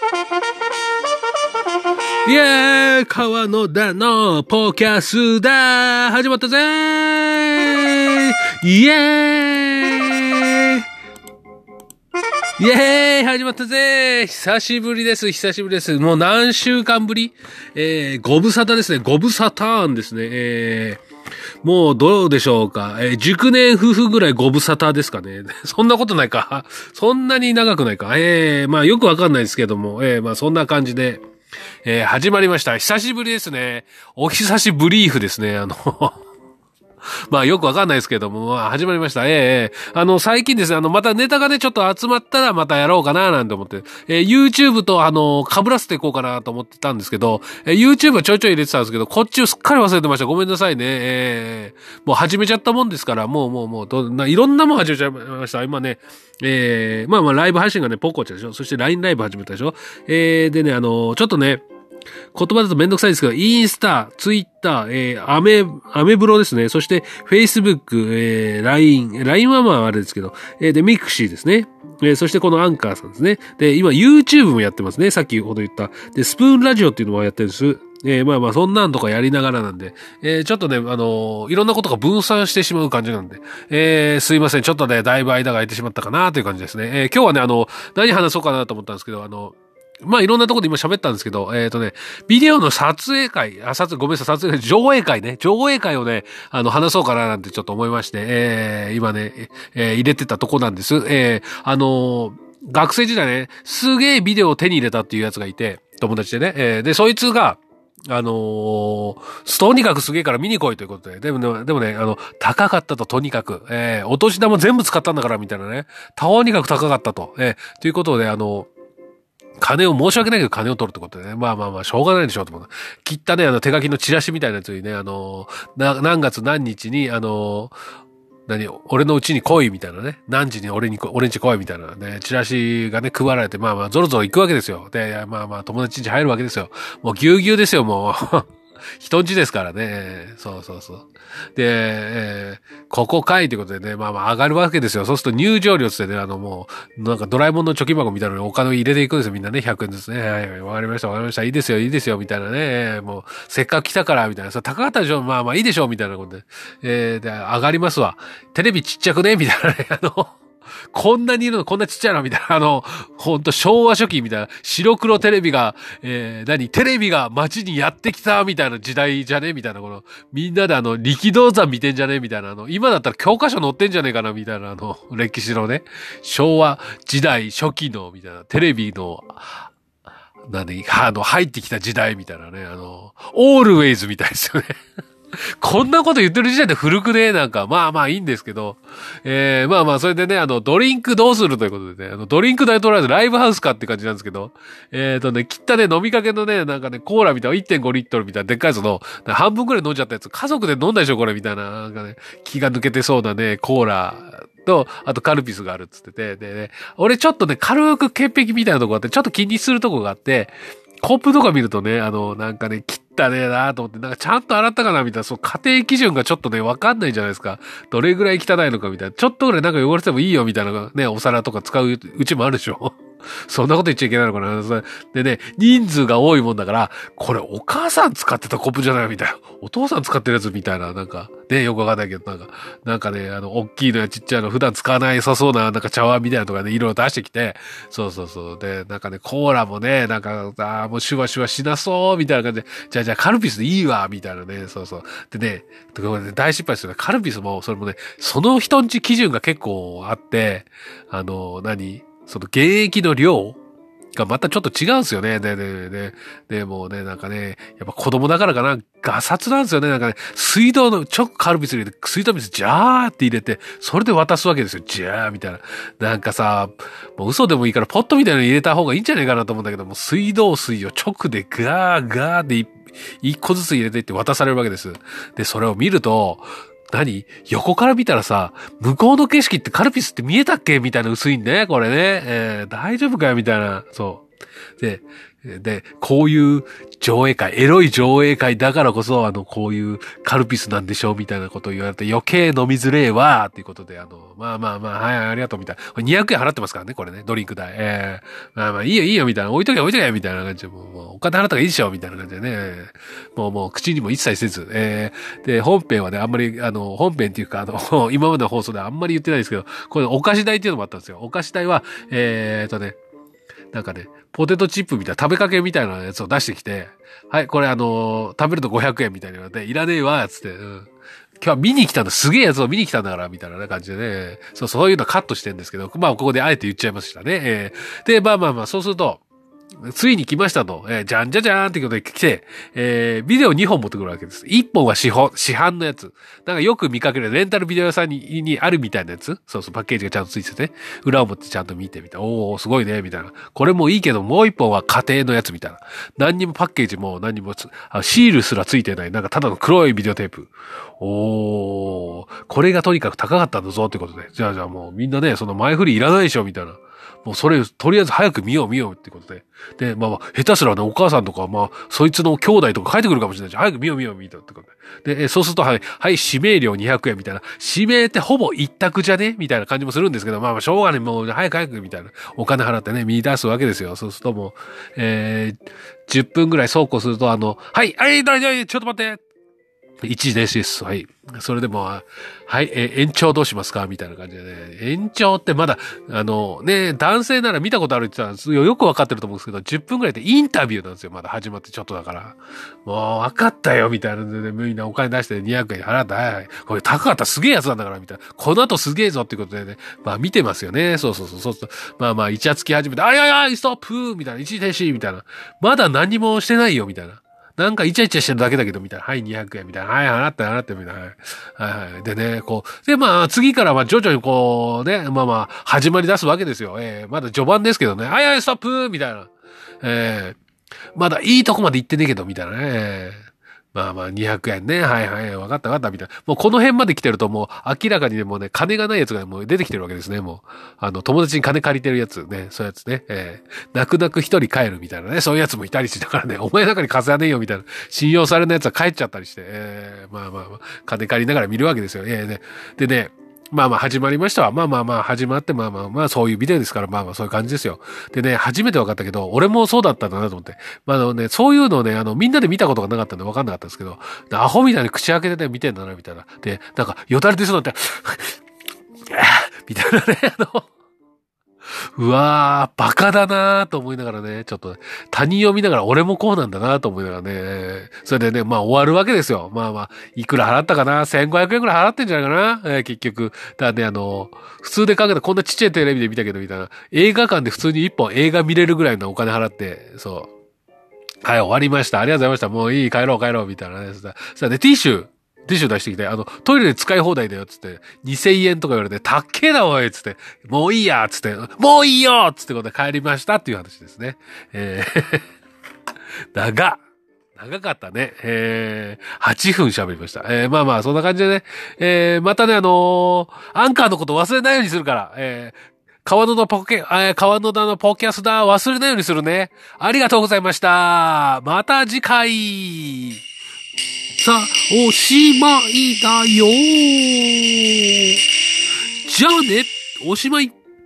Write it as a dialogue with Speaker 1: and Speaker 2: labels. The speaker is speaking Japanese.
Speaker 1: イェーイ川野田のポーキャスだ。始まったぜ。イェーイ。イェーイ始まったぜ。久しぶりです。久しぶりです。もう何週間ぶり？えー、ご無沙汰ですね。ご無沙汰ですね。えー、もうどうでしょうか？えー、熟年夫婦ぐらいご無沙汰ですかね？そんなことないか？そんなに長くないか？えー、まあよくわかんないですけども、えー、まあそんな感じで、えー、始まりました。久しぶりですね。お久しぶりーフですね。あの まあよくわかんないですけども、まあ始まりました。ええあの、最近ですね、あの、またネタがね、ちょっと集まったらまたやろうかな、なんて思って、えー、YouTube とあの、被らせていこうかなと思ってたんですけど、えー、YouTube はちょいちょい入れてたんですけど、こっちをすっかり忘れてました。ごめんなさいね。ええー、もう始めちゃったもんですから、もうもうもう、どないろんなもん始めちゃいました。今ね、ええ、まあまあライブ配信がね、ポコちゃでしょそして LINE ライブ始めたでしょえー、でね、あの、ちょっとね、言葉だとめんどくさいですけど、インスタ、ツイッター、えー、アメ、アメブロですね。そして、フェイスブック、えー、LINE、LINE はまああれですけど、えー、で、 mixi ですね。えー、そしてこのアンカーさんですね。で、今 YouTube もやってますね。さっきほど言った。で、スプーンラジオっていうのもやってるんです。えー、まあまあ、そんなんとかやりながらなんで、えー、ちょっとね、あのー、いろんなことが分散してしまう感じなんで、えー、すいません。ちょっとね、だいぶ間が空いてしまったかなという感じですね。えー、今日はね、あの、何話そうかなと思ったんですけど、あの、まあいろんなところで今喋ったんですけど、えっ、ー、とね、ビデオの撮影会、あ、撮影、ごめんなさい、撮影会、上映会ね、上映会をね、あの、話そうかななんてちょっと思いまして、えー、今ね、えー、入れてたとこなんです。えー、あの、学生時代ね、すげえビデオを手に入れたっていうやつがいて、友達でね、えー、で、そいつが、あのー、とにかくすげえから見に来いということで。でもね、でもね、あの、高かったと、とにかく。えー、お年玉全部使ったんだから、みたいなね。とにかく高かったと。えー、ということで、あのー、金を申し訳ないけど金を取るってことでね。まあまあまあ、しょうがないでしょうと思う。切ったね、あの手書きのチラシみたいなやつにね、あの、な、何月何日に、あの、何、俺のうちに来いみたいなね。何時に俺に、俺んち来いみたいなね、チラシがね、配られて、まあまあ、ゾロゾロ行くわけですよ。で、まあまあ、友達んち入るわけですよ。もうぎゅうぎゅうですよ、もう。人んちですからね。そうそうそう。で、えー、ここかいということでね、まあまあ上がるわけですよ。そうすると入場料ってね、あのもう、なんかドラえもんの貯金箱みたいなのにお金を入れていくんですよ。みんなね、100円ずつね。はい、わかりました、わかりました。いいですよ、いいですよ、みたいなね。もう、せっかく来たから、みたいな。そ高かったでしょ？まあまあいいでしょ？みたいなことで。えー、で、上がりますわ。テレビちっちゃくね？みたいなね。あの、こんなにいるのこんなちっちゃいのみたいな、あの、ほんと昭和初期みたいな、白黒テレビが、えー、何？テレビが街にやってきたみたいな時代じゃね？みたいな、この、みんなであの、力道山見てんじゃね？みたいな、あの、今だったら教科書載ってんじゃね？えかなみたいな、あの、歴史のね、昭和時代初期の、みたいな、テレビの、何、あの、入ってきた時代みたいなね、あの、オールウェイズみたいですよね。こんなこと言ってる時点で古くね？なんか、まあまあいいんですけど、えー、まあまあ、それでね、あの、ドリンクどうするということでね、あの、ドリンク代取られてライブハウスかって感じなんですけど、えっ、ー、とね、切ったね、飲みかけのね、なんかね、コーラみたいな1.5リットルみたいなでっかいやつの、半分くらい飲んじゃったやつ、家族で飲んだでしょ、これ、みたいな、なんかね、気が抜けてそうなね、コーラと、あとカルピスがあるっつってて、でね、俺ちょっとね、軽く潔癖みたいなとこあって、ちょっと気にするとこがあって、コップとか見るとね、あの、なんかね、切ったねえなと思って、なんかちゃんと洗ったかなみたいな、そう、家庭基準がちょっとね、わかんないじゃないですか。どれぐらい汚いのかみたいな。ちょっとぐらいなんか汚れてもいいよみたいなね、お皿とか使ううちもあるでしょそんなこと言っちゃいけないのかなでね、人数が多いもんだから、これお母さん使ってたコップじゃないみたいな。お父さん使ってるやつみたいな、なんか、ね、よくわかんないけど、なんか、なんかね、あの、大きいのやちっちゃいの、普段使わないさそうな、なんか茶碗みたいなとかね、色々出してきて、そうそうそう。で、なんかね、コーラもね、なんか、ああ、もうシュワシュワしなそう、みたいな感じで、じゃあじゃあカルピスでいいわ、みたいなね、そうそう。でね、大失敗する。カルピスも、それもね、その人んち基準が結構あって、あの、何？その現役の量がまたちょっと違うんですよね。で、で、で、で、もうね、なんかね、やっぱ子供だからかな、ガサツなんですよね。なんかね、水道の直カルピス入れて、水道水ジャーって入れて、それで渡すわけですよ。ジャーみたいな。なんかさ、もう嘘でもいいからポットみたいなの入れた方がいいんじゃないかなと思うんだけども、水道水を直でガーガーで一個ずつ入れていって渡されるわけです。で、それを見ると、何？横から見たらさ、向こうの景色ってカルピスって見えたっけ？みたいな薄いんだね、これね。えー、大丈夫かよ？みたいな。そう。で、で、こういう上映会、エロい上映会だからこそ、あの、こういうカルピスなんでしょうみたいなことを言われて余計飲みづれえわっていうことで、あの、まあまあまあ、はい、ありがとうみたいな。これ200円払ってますからね、これね、ドリンク代。ええー、まあまあ、いいよいいよみたいな。置いとけ置いとけみたいな感じで、もう、もうお金払った方がいいでしょみたいな感じでね。もうもう口にも一切せず。ええー、で、本編はね、あんまり、あの、本編っていうか、あの、今までの放送であんまり言ってないですけど、これお菓子代っていうのもあったんですよ。お菓子代は、えー、っとね、なんかね、ポテトチップみたいな、食べかけみたいなやつを出してきて、はい、これあのー、食べると500円みたいなので、いらねえわ、つって、うん。今日は見に来たんだ、すげえやつを見に来たんだから、みたいな感じでね、そう、そういうのカットしてんですけど、まあ、ここであえて言っちゃいましたね。えー、で、まあまあまあ、そうすると、ついに来ましたと。えー、じゃんじゃじゃーんってことで来て、えー、ビデオ2本持ってくるわけです。1本は市販、市販のやつ。なんかよく見かけるレンタルビデオ屋さんににあるみたいなやつ。そうそう、パッケージがちゃんとついてて、裏を持ってちゃんと見てみたい。おー、すごいね、みたいな。これもいいけど、もう1本は家庭のやつみたいな。何にもパッケージも何にもあ、シールすらついてない。なんかただの黒いビデオテープ。おー、これがとにかく高かったんだぞってことで。じゃあじゃあもうみんなね、その前振りいらないでしょ、みたいな。もうそれ、とりあえず早く見よう見ようってことで。で、まあまあ、下手すらね、お母さんとか、まあ、そいつの兄弟とか帰ってくるかもしれないし、早く見よう見よう見ようってことで。で、そうすると、はい、はい、指名料200円みたいな。指名ってほぼ一択じゃね？みたいな感じもするんですけど、まあまあ、しょうがない、もう、早く早くみたいな。お金払ってね、見出すわけですよ。そうするともう、えー、10分ぐらい走行すると、あの、はい、はい、大丈夫、ちょっと待って一時停止です。はい。それでも、はい、え、延長どうしますか？みたいな感じでね。延長ってまだ、あの、ね、男性なら見たことあるって言ったら、よくわかってると思うんですけど、10分くらいでインタビューなんですよ。まだ始まってちょっとだから。もう、わかったよ、みたいなで、ね、みんなお金出して200円払った。はいはい。これ高かったすげえやつなんだから、みたいな。この後すげえぞっていうことでね。まあ見てますよね。そうそうそう。そう、まあまあ、イチャつき始めて、あいやいや、ストップみたいな。一時停止みたいな。まだ何もしてないよ、みたいな。なんかイチャイチャしてるだけだけど、みたいな。はい、200円みたいな。はい、払って、払って、みたいな。はい、はい。でね、こう。で、まあ、次からまあ徐々にこう、ね、まあまあ、始まり出すわけですよ。えー、まだ序盤ですけどね。はい、はい、ストップみたいな。えー、まだいいとこまで行ってねえけど、みたいなね。えーまあまあ200円ね。はいはい。わかったわかった。みたいな。もうこの辺まで来てるともう明らかにで、もね、金がないやつがもう出てきてるわけですね。もう。あの、友達に金借りてるやつね。そういうやつね。えー、泣く泣く一人帰るみたいなね。そういうやつもいたりして、だからね、お前の中に風はねえよみたいな。信用されないやつは帰っちゃったりして、えー、まあまあまあ、金借りながら見るわけですよ。えー、ね。でね、まあまあ始まりましたわ。まあまあまあ始まって、まあまあまあそういうビデオですから、まあまあそういう感じですよ。でね、初めて分かったけど、俺もそうだったんだなと思って。まああのね、そういうのをね、あの、みんなで見たことがなかったんで分かんなかったんですけど、アホみたいに口開けてね、見てんだな、みたいな。で、なんか、よだれてそうなって、みたいなね、あの、うわー、バカだなーと思いながらね、ちょっと他人を見ながら俺もこうなんだなと思いながらね、それでね、まあ終わるわけですよ。まあまあ、いくら払ったかな ?1500 円くらい払ってんじゃないかな、えー、結局。だね、あの、普通で考えたらこんなちっちゃいテレビで見たけどみたいな、映画館で普通に一本映画見れるぐらいのお金払って、そう。はい、終わりました。ありがとうございました。もういい、帰ろう帰ろう、みたいなね。さあ、で、ティッシュ、ティッシュ出してきて、あの、トイレで使い放題だよ、つって、2000円とか言われて、たっけえな、おい、つって、もういいや、つって、もういいよつってことで帰りましたっていう話ですね。えー 長長かったね。えー、8分喋りました。えー、まあまあ、そんな感じでね。えー、またね、あのー、アンカーのこと忘れないようにするから、えー、川野のポケ、えー、川野田のポキャスター忘れないようにするね。ありがとうございました。また次回。さあ、おしまいだよじゃあね、おしまい。